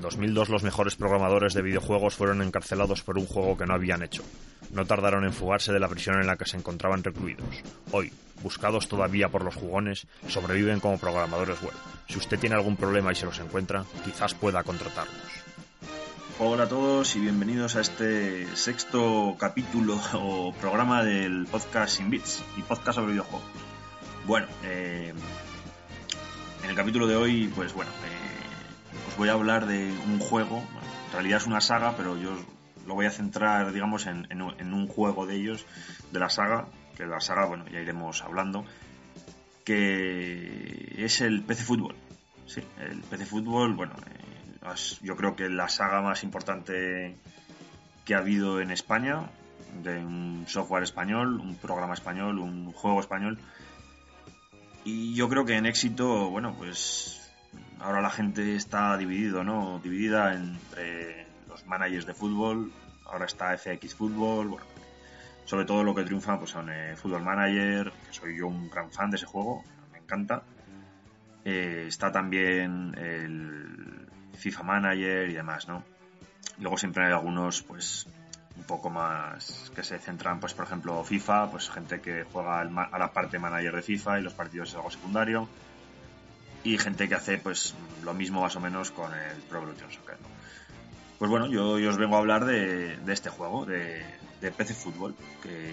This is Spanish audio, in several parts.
En 2002 los mejores programadores de videojuegos fueron encarcelados por un juego que no habían hecho. No tardaron en fugarse de la prisión en la que se encontraban recluidos. Hoy, buscados todavía por los jugones, sobreviven como programadores web. Si usted tiene algún problema y se los encuentra, quizás pueda contratarlos. Hola a todos y bienvenidos a este sexto capítulo o programa del podcast Sin Bits y podcast sobre videojuegos. Bueno, eh, en el capítulo de hoy, pues bueno, eh, voy a hablar de un juego, en realidad es una saga, pero yo lo voy a centrar, digamos, en, en un juego de ellos, de la saga, que la saga, bueno, ya iremos hablando, que es el PC Fútbol. Sí, el PC Fútbol, bueno, eh, yo creo que la saga más importante que ha habido en España, de un software español, un programa español, un juego español. Y yo creo que en éxito, bueno, pues ahora la gente está dividido, ¿no? Dividida entre los managers de fútbol, ahora está FX Fútbol, sobre todo lo que triunfa pues son eh, Football Manager, que soy yo un gran fan de ese juego, me encanta. Eh, está también el FIFA Manager y demás, ¿no? Luego siempre hay algunos, pues, un poco más que se centran, pues, por ejemplo, FIFA, pues gente que juega a la parte manager de FIFA y los partidos es algo secundario. Y gente que hace, pues, lo mismo más o menos con el Pro Evolution Soccer, Pues bueno, yo, os vengo a hablar de, este juego, de, de PC Fútbol, que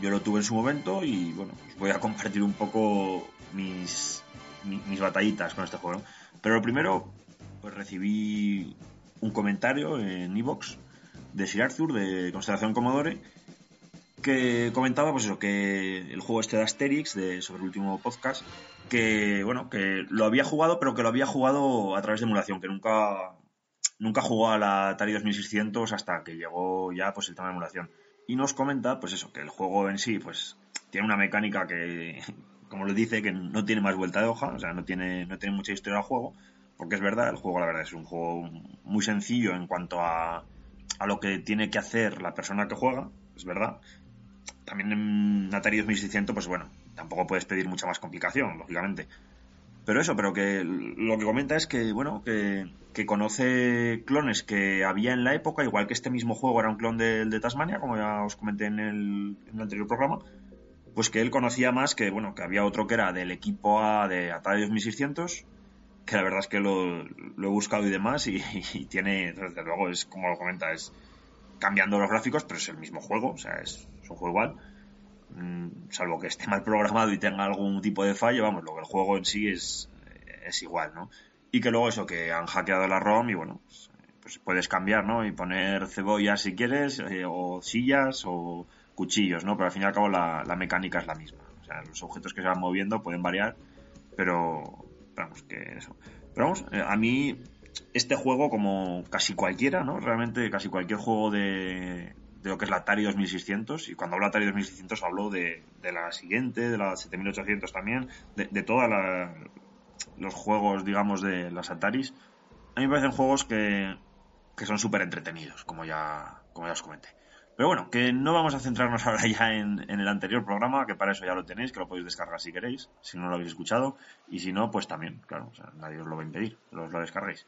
yo lo tuve en su momento y bueno, os voy a compartir un poco mis, mis, batallitas con este juego. Pero lo primero, pues recibí un comentario en Evox de Sir Arthur de Constelación Commodore que comentaba pues eso, que el juego este de Asterix de, sobre el último podcast que bueno, que lo había jugado pero que lo había jugado a través de emulación, que nunca nunca jugó a la Atari 2600 hasta que llegó ya pues el tema de emulación. Y nos comenta, pues eso, que el juego en sí, pues tiene una mecánica que, como le dice, que no tiene más vuelta de hoja, o sea, no tiene, no tiene mucha historia al juego, porque es verdad, el juego la verdad es un juego muy sencillo en cuanto a, a lo que tiene que hacer la persona que juega, es verdad. También en Atari 2600, pues bueno, tampoco puedes pedir mucha más complicación, lógicamente. Pero eso, pero que lo que comenta es que, bueno, que, conoce clones que había en la época, igual que este mismo juego era un clon del de Tasmania, como ya os comenté en el, anterior programa, pues que él conocía más que, bueno, que había otro que era del equipo A de Atari 2600, que la verdad es que lo, he buscado y demás, y, tiene, desde luego, es como lo comenta, es cambiando los gráficos, pero es el mismo juego, o sea, es, es un juego igual salvo que esté mal programado y tenga algún tipo de fallo, vamos, lo que el juego en sí es, es igual, ¿no? Y que luego eso, que han hackeado la ROM y bueno, pues, pues puedes cambiar, ¿no? Y poner cebollas si quieres, eh, o sillas, o cuchillos, ¿no? Pero al fin y al cabo la, la, mecánica es la misma. O sea, los objetos que se van moviendo pueden variar, pero vamos, que eso. Pero vamos, eh, a mí este juego, como casi cualquiera, ¿no? Realmente casi cualquier juego de, de que es la Atari 2600 y cuando hablo de Atari 2600 hablo de, la siguiente, de la 7800 también, de, de todos los juegos, digamos, de las Ataris. A mí me parecen juegos que, son súper entretenidos, como ya, os comenté. Pero bueno, que no vamos a centrarnos ahora ya en, el anterior programa, que para eso ya lo tenéis, que lo podéis descargar si queréis, si no lo habéis escuchado, y si no, pues también, claro, nadie os lo va a impedir, que os lo descarguéis.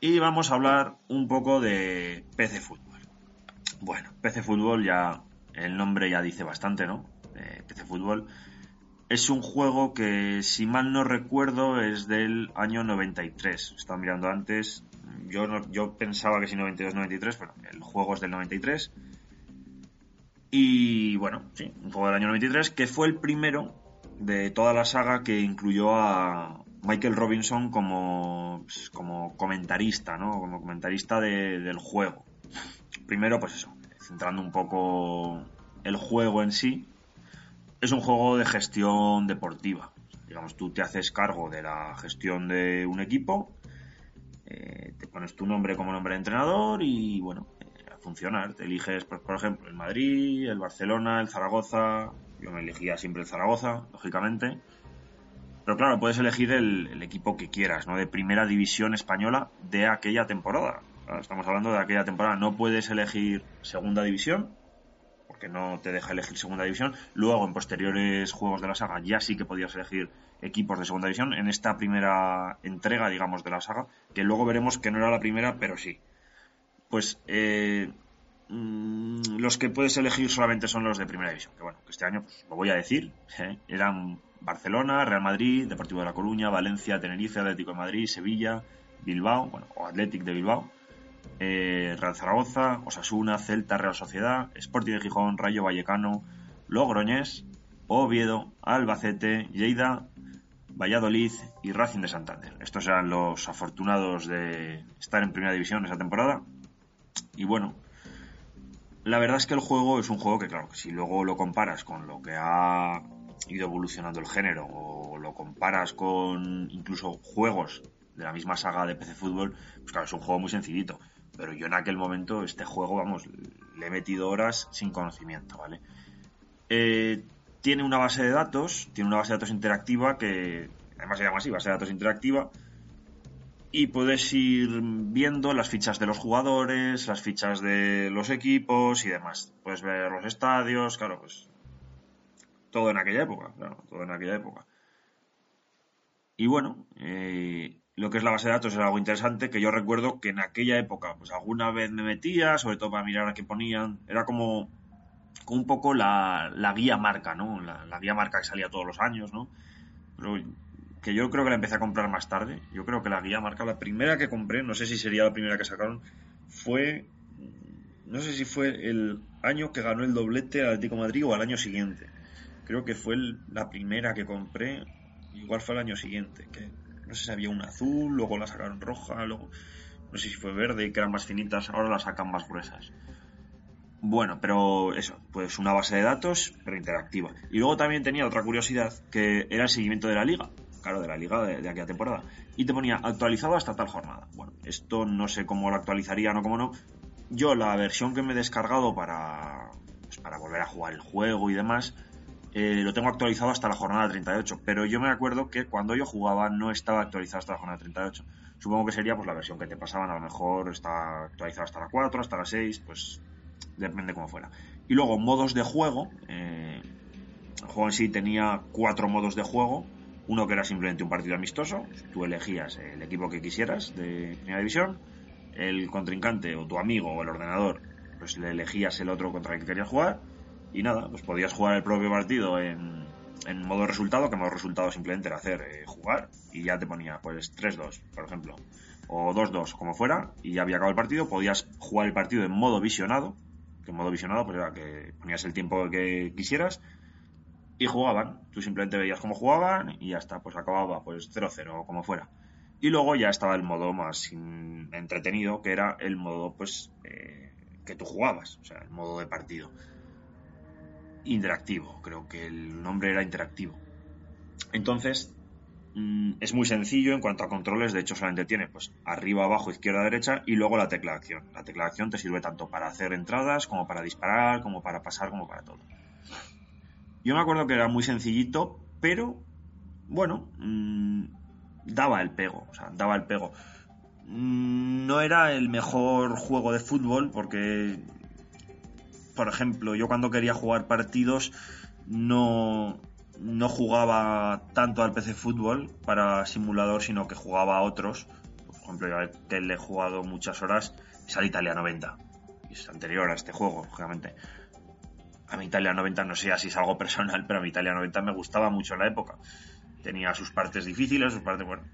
Y vamos a hablar un poco de PC Fútbol. Bueno, PC Fútbol ya, el nombre ya dice bastante, ¿no? Eh, PC Fútbol. Es un juego que, si mal no recuerdo, es del año 93. Estaba mirando antes. Yo, yo pensaba que sí 92-93, pero el juego es del 93. Y bueno, sí, un juego del año 93 que fue el primero de toda la saga que incluyó a Michael Robinson como, pues, como comentarista, ¿no? Como comentarista del juego primero, pues eso, centrando un poco el juego en sí, es un juego de gestión deportiva. Digamos, tú te haces cargo de la gestión de un equipo, eh, te pones tu nombre como nombre de entrenador y bueno, eh, a funcionar. Te eliges, pues, por ejemplo, el Madrid, el Barcelona, el Zaragoza. Yo me elegía siempre el Zaragoza, lógicamente. Pero claro, puedes elegir el, el equipo que quieras, ¿no? De primera división española de aquella temporada. Estamos hablando de aquella temporada. No puedes elegir segunda división, porque no te deja elegir segunda división. Luego, en posteriores juegos de la saga, ya sí que podías elegir equipos de segunda división en esta primera entrega, digamos, de la saga, que luego veremos que no era la primera, pero sí. Pues eh, mm, los que puedes elegir solamente son los de primera división, que bueno, que este año pues, lo voy a decir, ¿eh? eran Barcelona, Real Madrid, Deportivo de la Coruña, Valencia, Tenerife, Atlético de Madrid, Sevilla, Bilbao, bueno, o Athletic de Bilbao, eh, Real Zaragoza, Osasuna, Celta, Real Sociedad, Sporting de Gijón, Rayo Vallecano, Logroñés, Oviedo, Albacete, Lleida, Valladolid y Racing de Santander. Estos eran los afortunados de estar en primera división esa temporada. Y bueno, la verdad es que el juego es un juego que, claro, si luego lo comparas con lo que ha ido evolucionando el género o lo comparas con incluso juegos de la misma saga de PC Fútbol, pues claro, es un juego muy sencillito. Pero yo en aquel momento, este juego, vamos, le he metido horas sin conocimiento, ¿vale? Eh, tiene una base de datos, tiene una base de datos interactiva que además se llama así, base de datos interactiva, y puedes ir viendo las fichas de los jugadores, las fichas de los equipos y demás. Puedes ver los estadios, claro, pues todo en aquella época, claro, todo en aquella época. Y bueno, eh, lo que es la base de datos era algo interesante que yo recuerdo que en aquella época, pues alguna vez me metía, sobre todo para mirar a qué ponían, era como, un poco la, guía marca, ¿no? La, guía marca que salía todos los años, ¿no? Pero que yo creo que la empecé a comprar más tarde. Yo creo que la guía marca, la primera que compré, no sé si sería la primera que sacaron, fue, no sé si fue el año que ganó el doblete al Atlético Madrid o al año siguiente. Creo que fue la primera que compré, igual fue el año siguiente, que no sé si había una azul, luego la sacaron roja, luego no sé si fue verde, que eran más finitas, ahora las sacan más gruesas. Bueno, pero eso, pues una base de datos, pero interactiva. Y luego también tenía otra curiosidad, que era el seguimiento de la liga, claro, de la liga de, aquella temporada. Y te ponía actualizado hasta tal jornada. Bueno, esto no sé cómo lo actualizarían o cómo no. Yo la versión que me he descargado para, pues para volver a jugar el juego y demás, eh, lo tengo actualizado hasta la jornada 38, pero yo me acuerdo que cuando yo jugaba no estaba actualizado hasta la jornada 38. Supongo que sería pues la versión que te pasaban, a lo mejor está actualizado hasta la 4, hasta la 6, pues depende cómo fuera. Y luego modos de juego, eh, el juego en sí tenía cuatro modos de juego, uno que era simplemente un partido amistoso, tú elegías el equipo que quisieras de primera división, el contrincante o tu amigo o el ordenador, pues le elegías el otro contra el que querías jugar, y nada, pues podías jugar el propio partido en, modo resultado, que modo resultado simplemente era hacer eh, jugar y ya te ponía pues 3-2, por ejemplo, o 2-2, como fuera, y ya había acabado el partido, podías jugar el partido en modo visionado, que en modo visionado pues era que ponías el tiempo que quisieras y jugaban, tú simplemente veías cómo jugaban y ya está, pues acababa pues 0-0 o como fuera. Y luego ya estaba el modo más entretenido, que era el modo pues eh, que tú jugabas, o sea, el modo de partido interactivo, creo que el nombre era interactivo. Entonces, mm, es muy sencillo en cuanto a controles, de hecho solamente tiene pues arriba, abajo, izquierda, derecha y luego la tecla de acción. La tecla de acción te sirve tanto para hacer entradas como para disparar, como para pasar, como para todo. Yo me acuerdo que era muy sencillito, pero bueno, mm, daba el pego, o sea, daba el pego. Mm, no era el mejor juego de fútbol porque por ejemplo, yo cuando quería jugar partidos no, no jugaba tanto al PC Fútbol para simulador, sino que jugaba a otros. Por ejemplo, yo que le he jugado muchas horas es al Italia 90. Es anterior a este juego, lógicamente. A mi Italia 90 no sé si es algo personal, pero a mi Italia 90 me gustaba mucho en la época. Tenía sus partes difíciles, sus partes, bueno,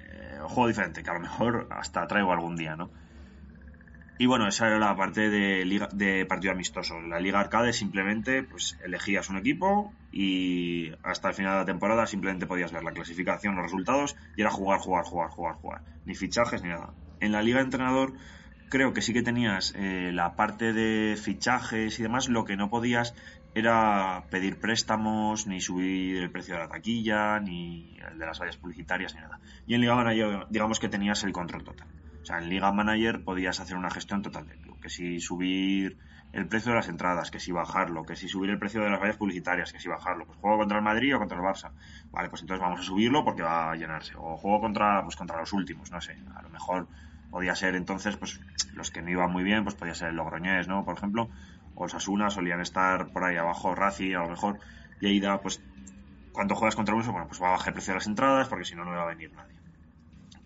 eh, un juego diferente, que a lo mejor hasta traigo algún día, ¿no? Y bueno, esa era la parte de, de partido amistoso. La Liga Arcade simplemente pues elegías un equipo y hasta el final de la temporada simplemente podías ver la clasificación, los resultados y era jugar, jugar, jugar, jugar, jugar. Ni fichajes ni nada. En la Liga Entrenador creo que sí que tenías eh, la parte de fichajes y demás. Lo que no podías era pedir préstamos, ni subir el precio de la taquilla, ni el de las vallas publicitarias, ni nada. Y en Liga Manager digamos que tenías el control total. Sea, en Liga Manager podías hacer una gestión total del club. Que si subir el precio de las entradas, que si bajarlo, que si subir el precio de las vallas publicitarias, que si bajarlo. Pues juego contra el Madrid o contra el Barça. Vale, pues entonces vamos a subirlo porque va a llenarse. O juego contra, pues contra los últimos, no sé. A lo mejor podía ser entonces, pues los que no iban muy bien, pues podía ser el Logroñés, ¿no? Por ejemplo. O el Sasuna solían estar por ahí abajo, Razi, a lo mejor. Y ahí da, pues cuando juegas contra uno, bueno, pues va a bajar el precio de las entradas porque si no, no va a venir nadie.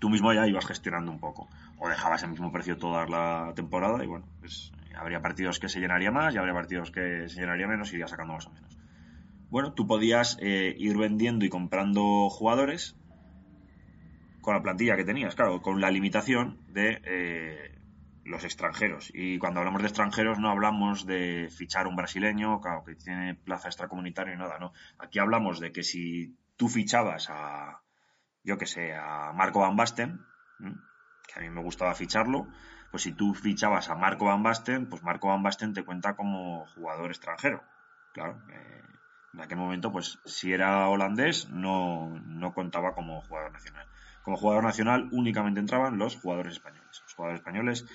Tú mismo ya ibas gestionando un poco. O dejabas el mismo precio toda la temporada y bueno, pues habría partidos que se llenaría más y habría partidos que se llenaría menos y iría sacando más o menos. Bueno, tú podías eh, ir vendiendo y comprando jugadores con la plantilla que tenías, claro, con la limitación de eh, los extranjeros. Y cuando hablamos de extranjeros no hablamos de fichar un brasileño, claro, que tiene plaza extracomunitaria y nada, no. Aquí hablamos de que si tú fichabas a, yo que sé, a Marco Van Basten, que a mí me gustaba ficharlo, pues si tú fichabas a Marco Van Basten, pues Marco Van Basten te cuenta como jugador extranjero. Claro, eh, en aquel momento, pues si era holandés, no, no contaba como jugador nacional. Como jugador nacional únicamente entraban los jugadores españoles. Los jugadores españoles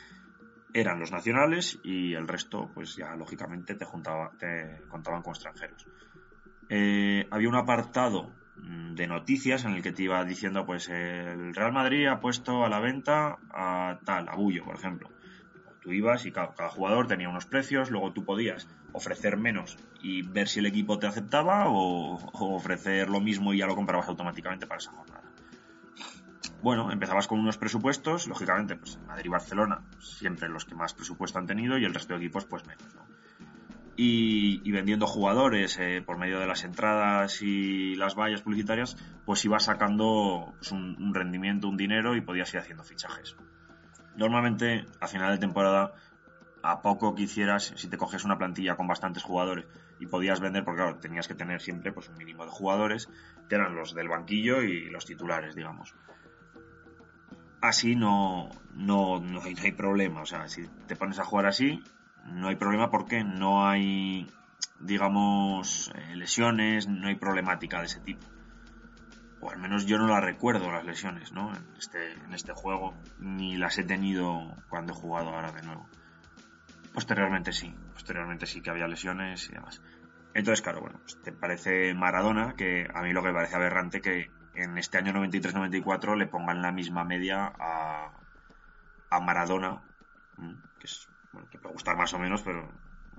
eran los nacionales y el resto, pues ya lógicamente te, juntaba, te contaban con extranjeros. Eh, había un apartado de noticias en el que te iba diciendo, pues el Real Madrid ha puesto a la venta a tal, a por ejemplo. Tú ibas y cada, jugador tenía unos precios, luego tú podías ofrecer menos y ver si el equipo te aceptaba o, o ofrecer lo mismo y ya lo comprabas automáticamente para esa jornada bueno, empezabas con unos presupuestos, lógicamente, pues Madrid y Barcelona siempre los que más presupuesto han tenido y el resto de equipos pues menos, ¿no? Y, vendiendo jugadores eh, por medio de las entradas y las vallas publicitarias, pues ibas sacando pues, un, rendimiento, un dinero y podías ir haciendo fichajes. Normalmente, a final de temporada, a poco que hicieras, si te coges una plantilla con bastantes jugadores y podías vender, porque claro, tenías que tener siempre pues, un mínimo de jugadores, que eran los del banquillo y los titulares, digamos así no, no, no, hay, problema. O sea, si te pones a jugar así, no hay problema porque no hay, digamos, eh, lesiones, no hay problemática de ese tipo. O al menos yo no las recuerdo, las lesiones, ¿no? En este, en este juego, ni las he tenido cuando he jugado ahora de nuevo. Posteriormente sí, posteriormente sí que había lesiones y demás. Entonces, claro, bueno, pues te parece Maradona, que a mí lo que me parece aberrante que en este año 93-94 le pongan la misma media a, a Maradona, que, es, bueno, que puede gustar más o menos, pero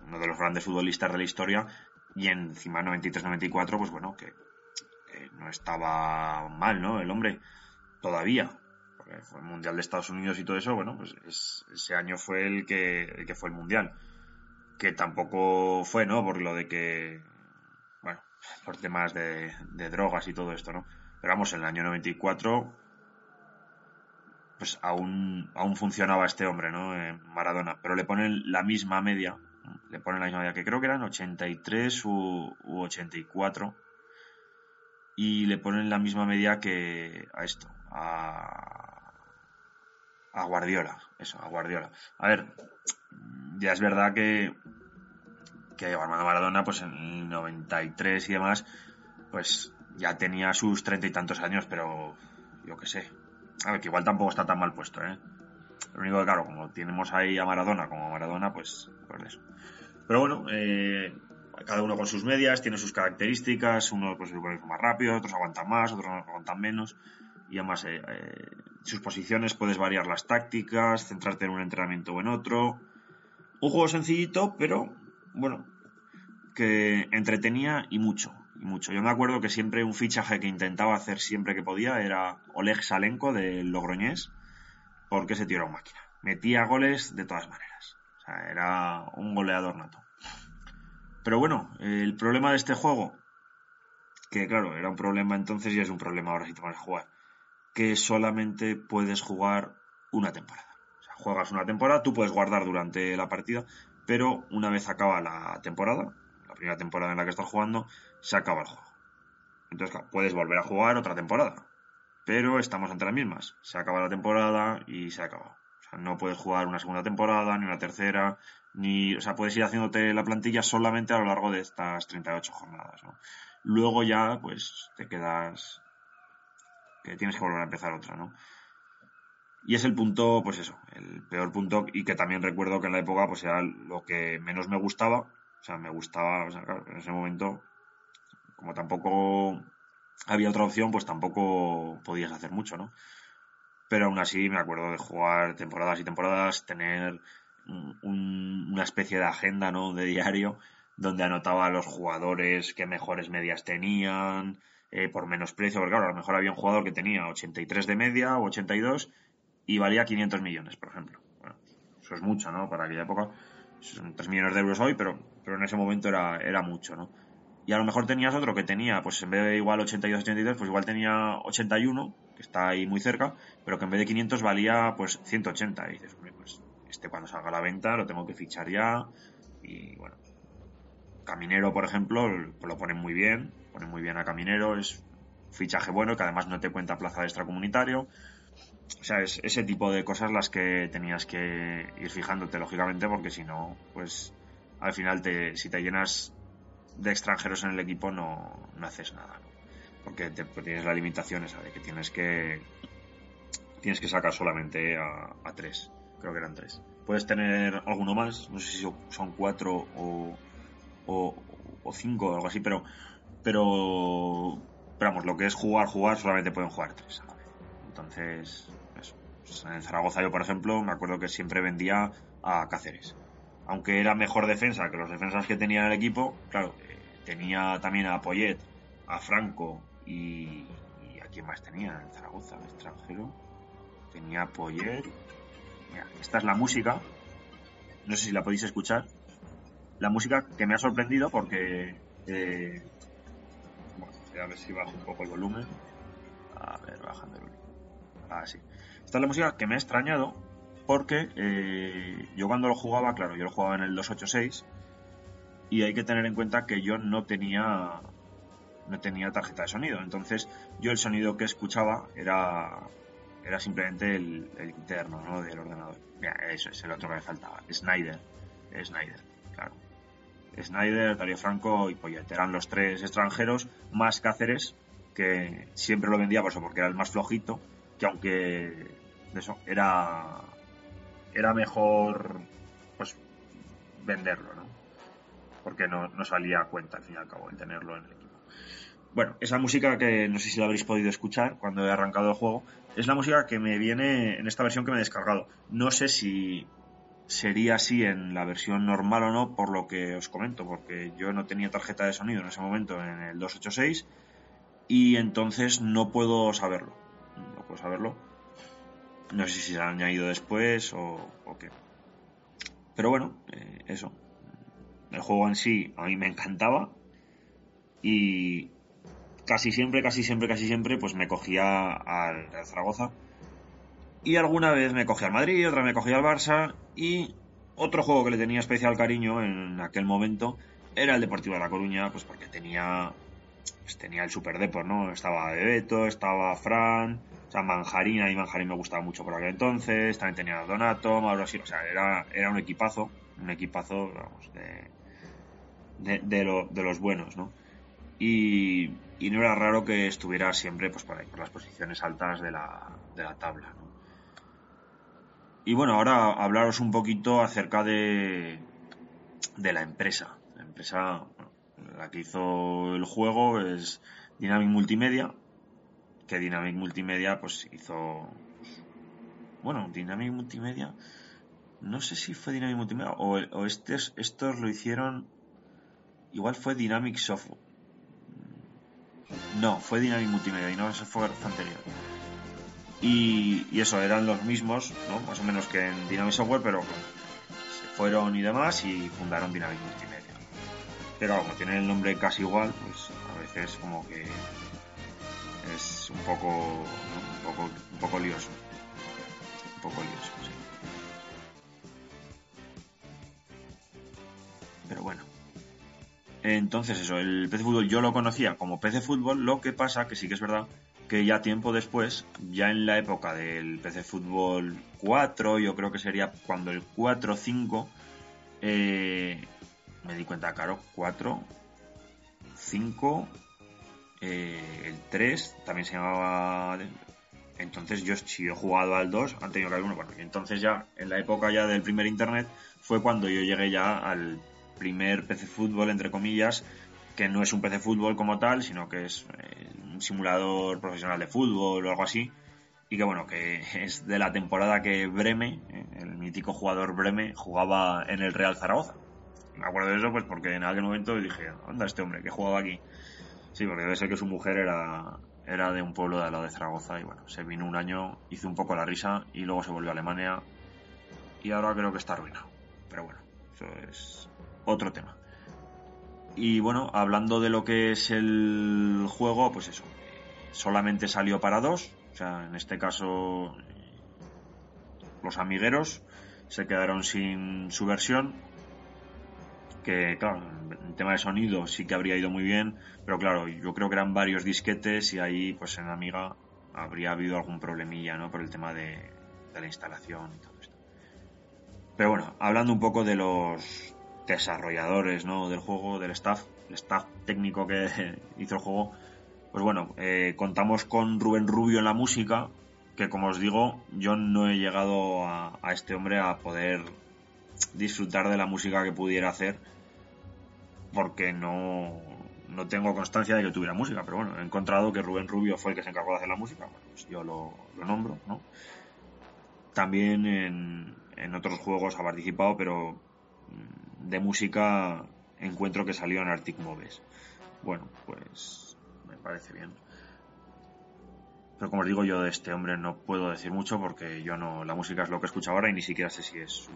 uno de los grandes futbolistas de la historia, y encima 93-94, pues bueno, que, no estaba mal, ¿no? El hombre, todavía, porque fue el Mundial de Estados Unidos y todo eso, bueno, pues ese año fue el que, el que fue el Mundial. Que tampoco fue, ¿no? Por lo de que, bueno, por temas de, de drogas y todo esto, ¿no? Pero vamos, en el año 94, pues aún, aún funcionaba este hombre, ¿no? Maradona. Pero le ponen la misma media, le ponen la misma media, que creo que eran 83 u, 84. Y le ponen la misma media que a esto, a, a Guardiola. Eso, a Guardiola. A ver, ya es verdad que, que Armando Maradona, pues en el 93 y demás, pues ya tenía sus treinta y tantos años, pero yo qué sé. A ver, que igual tampoco está tan mal puesto, ¿eh? Lo único que, claro, como tenemos ahí a Maradona como a Maradona, pues, pues eso. Pero bueno, eh, cada uno con sus medias, tiene sus características, uno pues más rápido, otros aguantan más, otros aguantan menos. Y además, eh, eh, sus posiciones puedes variar las tácticas, centrarte en un entrenamiento o en otro. Un juego sencillito, pero bueno, que entretenía y mucho mucho. Yo me acuerdo que siempre un fichaje que intentaba hacer siempre que podía era Oleg Salenko del Logroñés, porque tío era una máquina. Metía goles de todas maneras. O sea, era un goleador nato. Pero bueno, el problema de este juego, que claro, era un problema entonces y es un problema ahora si te vas a jugar, que solamente puedes jugar una temporada. O sea, juegas una temporada, tú puedes guardar durante la partida, pero una vez acaba la temporada, primera temporada en la que estás jugando, se acaba el juego. Entonces, puedes volver a jugar otra temporada. Pero estamos ante las mismas. Se acaba la temporada y se acaba. O sea, no puedes jugar una segunda temporada, ni una tercera, ni. O sea, puedes ir haciéndote la plantilla solamente a lo largo de estas 38 jornadas. Luego ya, pues, te quedas. que tienes que volver a empezar otra, ¿no? Y es el punto, pues eso, el peor punto, y que también recuerdo que en la época, pues era lo que menos me gustaba. O sea, me gustaba, o sea, claro, en ese momento como tampoco había otra opción, pues tampoco podías hacer mucho, ¿no? Pero aún así me acuerdo de jugar temporadas y temporadas, tener una especie de agenda, ¿no? De diario, donde anotaba a los jugadores que mejores medias tenían, eh, por menos precio, porque claro, a lo mejor había un jugador que tenía 83 de media o 82 y valía 500 millones, por ejemplo. Eso es mucho, ¿no? Para aquella época. Son 3 millones de euros hoy, pero, pero en ese momento era, era mucho, ¿no? Y a lo mejor tenías otro que tenía, pues en vez de igual 82-83, pues igual tenía 81, que está ahí muy cerca, pero que en vez de 500 valía pues 180. Y dices, pues este cuando salga a la venta lo tengo que fichar ya. Y bueno, Caminero, por ejemplo, lo ponen muy bien, ponen muy bien a Caminero, es fichaje bueno que además no te cuenta plaza de extracomunitario. O sea, es ese tipo de cosas las que tenías que ir fijándote, lógicamente, porque si no, pues al final te, si te llenas de extranjeros en el equipo no, no haces nada, porque tienes la limitación esa de que tienes que tienes que sacar solamente a, tres, creo que eran tres. Puedes tener alguno más, no sé si son cuatro o, o, cinco o algo así, pero, pero, pero vamos, lo que es jugar, jugar, solamente pueden jugar tres. Entonces, eso. Pues en Zaragoza yo, por ejemplo, me acuerdo que siempre vendía a Cáceres. Aunque era mejor defensa que los defensas que tenía el equipo, claro, tenía también a Poyet, a Franco y, a quién más tenía en Zaragoza, extranjero. Tenía Poyet. Mira, esta es la música. No sé si la podéis escuchar. La música que me ha sorprendido porque. Eh, bueno, a ver si bajo un poco el volumen. A ver, bajando el volumen. Ah, sí. Esta es la música que me ha extrañado porque eh, yo cuando lo jugaba, claro, yo lo jugaba en el 286 y hay que tener en cuenta que yo no tenía no tenía tarjeta de sonido. Entonces yo el sonido que escuchaba era era simplemente el, interno ¿no? del ordenador. Eso es el otro que me faltaba Snyder Snyder claro. Snyder, Darío Franco y Poyet. Eran los tres extranjeros más Cáceres que siempre lo vendía por eso porque era el más flojito que aunque eso era era mejor pues venderlo ¿no? porque no, salía a cuenta al fin y al cabo el tenerlo en el equipo. Bueno, esa música que no sé si la habréis podido escuchar cuando he arrancado el juego, es la música que me viene en esta versión que me he descargado. No sé si sería así en la versión normal o no, por lo que os comento, porque yo no tenía tarjeta de sonido en ese momento en el 286 y entonces no puedo saberlo. No puedo saberlo. No sé si se ha añadido después o, qué. Pero bueno, eh, eso. El juego en sí a mí me encantaba y casi siempre, casi siempre, casi siempre pues me cogía al, Zaragoza y alguna vez me cogía al Madrid, otra me cogía al Barça y otro juego que le tenía especial cariño en aquel momento era el Deportivo de La Coruña, pues porque tenía pues tenía el Super Deport, ¿no? Estaba Bebeto, estaba Fran, o sea, Manjarina y Manjarín me gustaba mucho por aquel entonces, también tenía Donato, Mauro así, o sea, era, era un equipazo, un equipazo, vamos, de, de, los buenos, ¿no? Y, no era raro que estuviera siempre pues, por, ahí, por las posiciones altas de la, de la tabla, ¿no? Y bueno, ahora hablaros un poquito acerca de, de la empresa. La empresa, la que hizo el juego es Dynamic Multimedia, que Dynamic Multimedia pues hizo... Bueno, Dynamic Multimedia, no sé si fue Dynamic Multimedia o, estos, estos lo hicieron Igual fue Dynamic Software. No, fue Dynamic Multimedia no, ese fue anterior. Y, y, eso, eran los mismos, ¿no? Más o menos que en Dynamic Software, pero se fueron y demás y fundaron Dynamic Multimedia. Pero como tienen el nombre casi igual, pues a veces como que un poco, un poco, un poco lioso. Un poco lioso, sí. Pero bueno. Entonces eso, el PC Fútbol yo lo conocía como PC Fútbol, lo que pasa que sí que es verdad que ya tiempo después, ya en la época del PC Fútbol 4, yo creo que sería cuando el 4-5, eh, me di cuenta, claro, 4, 5, eh, el 3 también se llamaba... Entonces yo si he jugado al 2, han tenido que haber uno. Bueno, y entonces ya, en la época ya del primer internet, fue cuando yo llegué ya al primer PC fútbol, entre comillas, que no es un PC fútbol como tal, sino que es eh, un simulador profesional de fútbol o algo así. Y que bueno, que es de la temporada que Breme, eh, el mítico jugador Breme, jugaba en el Real Zaragoza. me acuerdo de eso pues porque en aquel momento dije, anda este hombre que jugaba aquí. Sí, porque debe ser que su mujer era, era de un pueblo de al lado de Zaragoza y bueno, se vino un año, hizo un poco la risa y luego se volvió a Alemania y ahora creo que está arruinado. Pero bueno, eso es otro tema. Y bueno, hablando de lo que es el juego, pues eso, solamente salió para dos, o sea, en este caso los amigueros se quedaron sin su versión, que claro, en tema de sonido sí que habría ido muy bien, pero claro, yo creo que eran varios disquetes y ahí pues en Amiga habría habido algún problemilla, ¿no? Por el tema de, la instalación y todo esto. Pero bueno, hablando un poco de los desarrolladores, ¿no? Del juego, del staff, el staff técnico que hizo el juego, pues bueno, eh, contamos con Rubén Rubio en la música, que como os digo, yo no he llegado a, este hombre a poder disfrutar de la música que pudiera hacer porque no, no tengo constancia de que tuviera música, pero bueno, he encontrado que Rubén Rubio fue el que se encargó de hacer la música, pues yo lo, nombro, ¿no? También en, en, otros juegos ha participado, pero mm, de música encuentro que salió en Arctic Moves. Bueno, pues me parece bien. Pero como os digo, yo de este hombre no puedo decir mucho porque yo no. La música es lo que escucho ahora y ni siquiera sé si es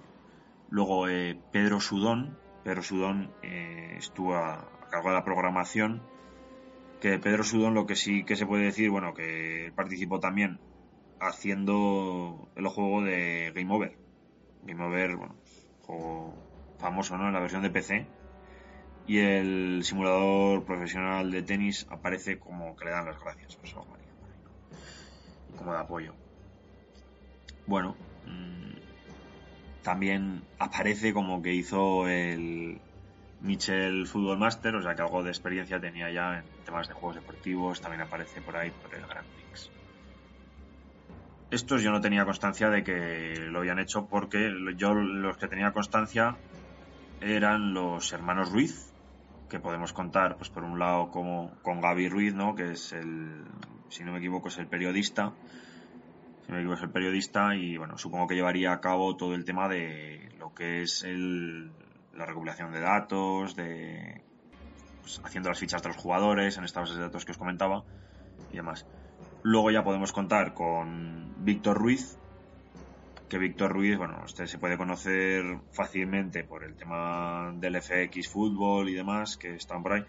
Luego eh, Pedro Sudón. Pedro Sudón eh, estuvo a, cargo de la programación. Que Pedro Sudón lo que sí que se puede decir, bueno, que participó también haciendo el juego de Game Over. Game Over, bueno, juego famoso, ¿no? En la versión de PC. Y el simulador profesional de tenis aparece como que le dan las gracias. Pues, como de apoyo. Bueno, también aparece como que hizo el Michel Football Master, o sea que algo de experiencia tenía ya en temas de juegos deportivos, también aparece por ahí por el Grand Prix. Estos yo no tenía constancia de que lo habían hecho porque yo los que tenía constancia eran los hermanos Ruiz, que podemos contar, pues por un lado como con Gaby Ruiz, ¿no? que es el si no me equivoco, es el periodista. Si no me equivoco, es el periodista y, bueno, supongo que llevaría a cabo todo el tema de lo que es la recopilación de datos, de pues, haciendo las fichas de los jugadores en esta base de datos que os comentaba y demás. Luego ya podemos contar con Víctor Ruiz, que Víctor Ruiz, bueno, este se puede conocer fácilmente por el tema del FX fútbol y demás que están por ahí,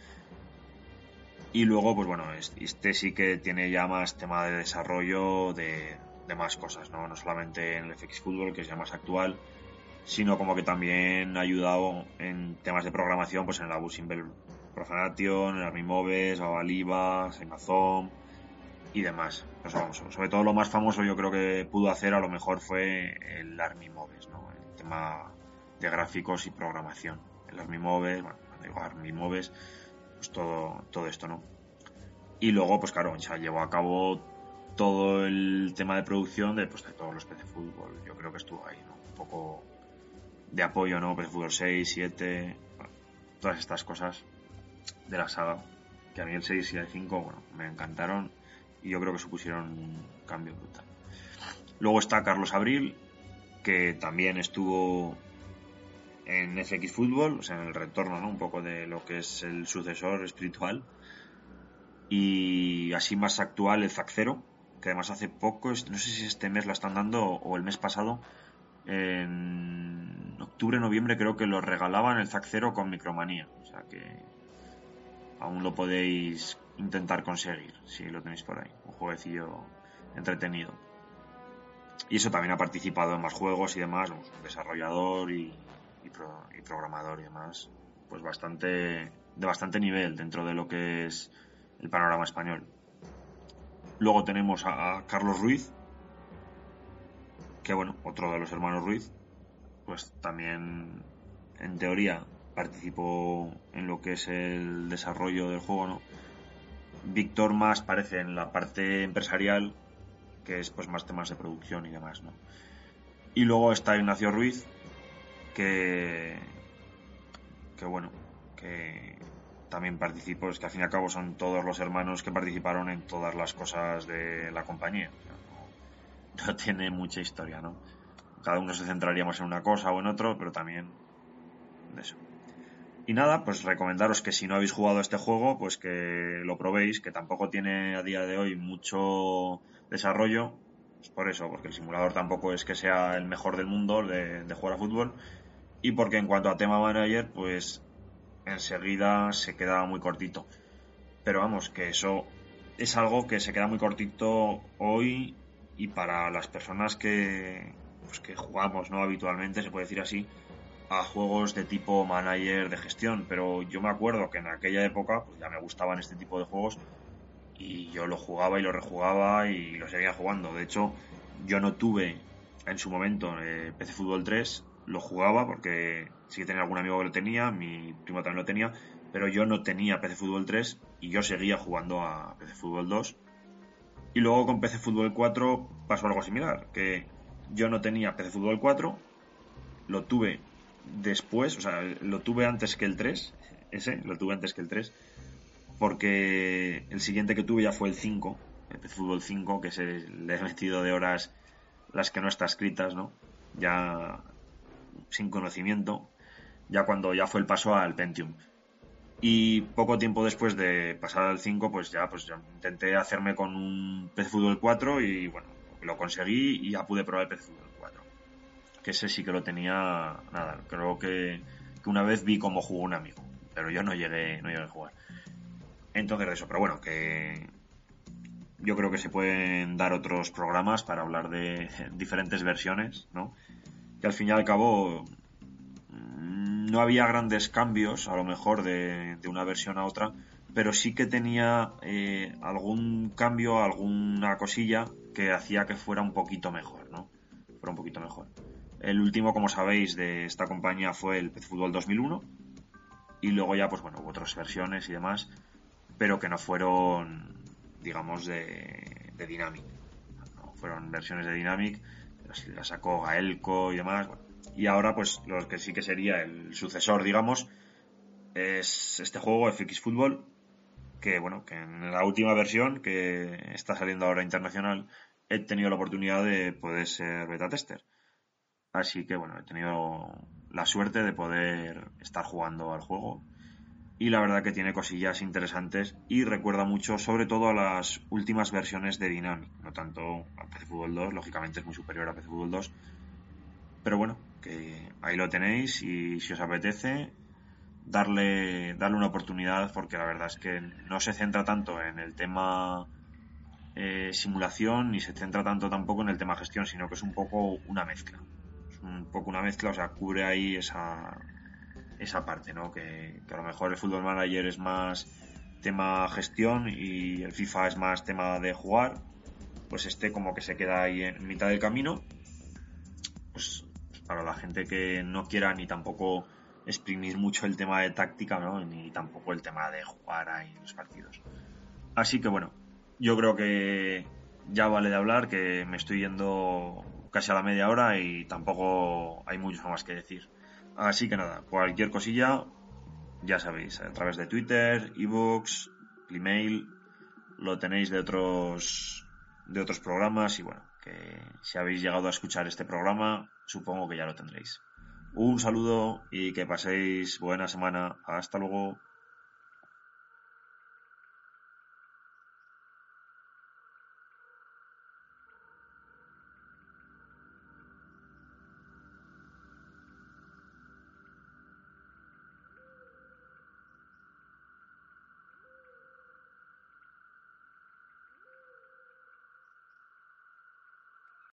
y luego, pues bueno, este sí que tiene ya más tema de desarrollo de, más cosas, ¿no? No solamente en el FX Football, que es ya más actual, sino como que también ha ayudado en temas de programación, pues en la Busimbel Profanation, en Army Moves, Avaliva, Amazon y demás. Pues vamos, sobre todo lo más famoso yo creo que pudo hacer a lo mejor fue el Army Moves, ¿no? El tema de gráficos y programación. El Army Moves, bueno, digo Army Moves, pues todo, todo esto, ¿no? Y luego, pues claro, ya llevó a cabo todo el tema de producción de, pues, de todos los PC Fútbol. Yo creo que estuvo ahí, ¿no? Un poco de apoyo, ¿no? PC Fútbol 6, 7, todas estas cosas de la saga. Que a mí el 6 y el 5, bueno, me encantaron y yo creo que supusieron un cambio brutal. Luego está Carlos Abril, que también estuvo en FX Fútbol, o sea, en el retorno, ¿no? Un poco de lo que es el sucesor espiritual. Y así más actual, el Zack Zero, que además hace poco, no sé si este mes la están dando o el mes pasado, en octubre, noviembre creo que lo regalaban el Zack Zero con Micromanía. O sea que aún lo podéis intentar conseguir si lo tenéis por ahí. Un jueguecillo entretenido. Y eso también ha participado en más juegos y demás, desarrollador y y, programador y demás, pues bastante de bastante nivel dentro de lo que es el panorama español. Luego tenemos a, Carlos Ruiz, que bueno, otro de los hermanos Ruiz, pues también en teoría participó en lo que es el desarrollo del juego, ¿no? Víctor más parece en la parte empresarial, que es pues más temas de producción y demás, ¿no? Y luego está Ignacio Ruiz, que, que bueno, que también participó, es que al fin y al cabo son todos los hermanos que participaron en todas las cosas de la compañía. No, tiene mucha historia, ¿no? Cada uno se centraría más en una cosa o en otro, pero también eso. Y nada, pues recomendaros que si no habéis jugado este juego, pues que lo probéis, que tampoco tiene a día de hoy mucho desarrollo. Pues por eso, porque el simulador tampoco es que sea el mejor del mundo de, de jugar a fútbol. Y porque en cuanto a tema manager, pues enseguida se queda muy cortito. Pero vamos, que eso es algo que se queda muy cortito hoy y para las personas que, pues que jugamos no habitualmente, se puede decir así, a juegos de tipo manager de gestión, pero yo me acuerdo que en aquella época pues ya me gustaban este tipo de juegos y yo lo jugaba y lo rejugaba y lo seguía jugando. De hecho, yo no tuve en su momento eh, PC Fútbol 3, lo jugaba porque sí que tenía algún amigo que lo tenía, mi primo también lo tenía, pero yo no tenía PC Fútbol 3 y yo seguía jugando a PC Fútbol 2. Y luego con PC Fútbol 4 pasó algo similar, que yo no tenía PC Fútbol 4, lo tuve después, o sea, lo tuve antes que el 3, ese, lo tuve antes que el 3, porque el siguiente que tuve ya fue el 5, el Fútbol 5, que se le he metido de horas las que no está escritas, ¿no? Ya sin conocimiento, ya cuando ya fue el paso al Pentium. Y poco tiempo después de pasar al 5, pues ya pues intenté hacerme con un PC Fútbol 4 y bueno, lo conseguí y ya pude probar el PC Fútbol que ese sí que lo tenía, nada, creo que, una vez vi cómo jugó un amigo, pero yo no llegué, no llegué a jugar. Entonces eso, pero bueno, que yo creo que se pueden dar otros programas para hablar de diferentes versiones, ¿no? Que al fin y al cabo no había grandes cambios, a lo mejor, de, una versión a otra, pero sí que tenía eh, algún cambio, alguna cosilla que hacía que fuera un poquito mejor, ¿no? Fuera un poquito mejor. El último, como sabéis, de esta compañía fue el PC Fútbol 2001. Y luego ya, pues bueno, hubo otras versiones y demás, pero que no fueron, digamos, de, de Dynamic. fueron versiones de Dynamic, las sacó Gaelco y demás. Y ahora, pues, lo que sí que sería el sucesor, digamos, es este juego, FX Football, que bueno, que en la última versión, que está saliendo ahora internacional, he tenido la oportunidad de poder ser beta tester. Así que bueno, he tenido la suerte de poder estar jugando al juego. Y la verdad que tiene cosillas interesantes y recuerda mucho, sobre todo a las últimas versiones de Dynamic. No tanto a PC Fútbol 2, lógicamente es muy superior a PC Fútbol 2. Pero bueno, que ahí lo tenéis y si os apetece, darle, darle una oportunidad porque la verdad es que no se centra tanto en el tema eh, simulación ni se centra tanto tampoco en el tema gestión, sino que es un poco una mezcla un poco una mezcla, o sea, cubre ahí esa, esa parte, ¿no? Que, a lo mejor el Football Manager es más tema gestión y el FIFA es más tema de jugar, pues este como que se queda ahí en mitad del camino, pues, para la gente que no quiera ni tampoco exprimir mucho el tema de táctica, ¿no? Ni tampoco el tema de jugar ahí los partidos. Así que bueno, yo creo que ya vale de hablar, que me estoy yendo casi a la media hora y tampoco hay mucho más que decir. Así que nada, cualquier cosilla, ya sabéis, a través de Twitter, ebooks, email, lo tenéis de otros de otros programas y bueno, que si habéis llegado a escuchar este programa, supongo que ya lo tendréis. Un saludo y que paséis buena semana. Hasta luego.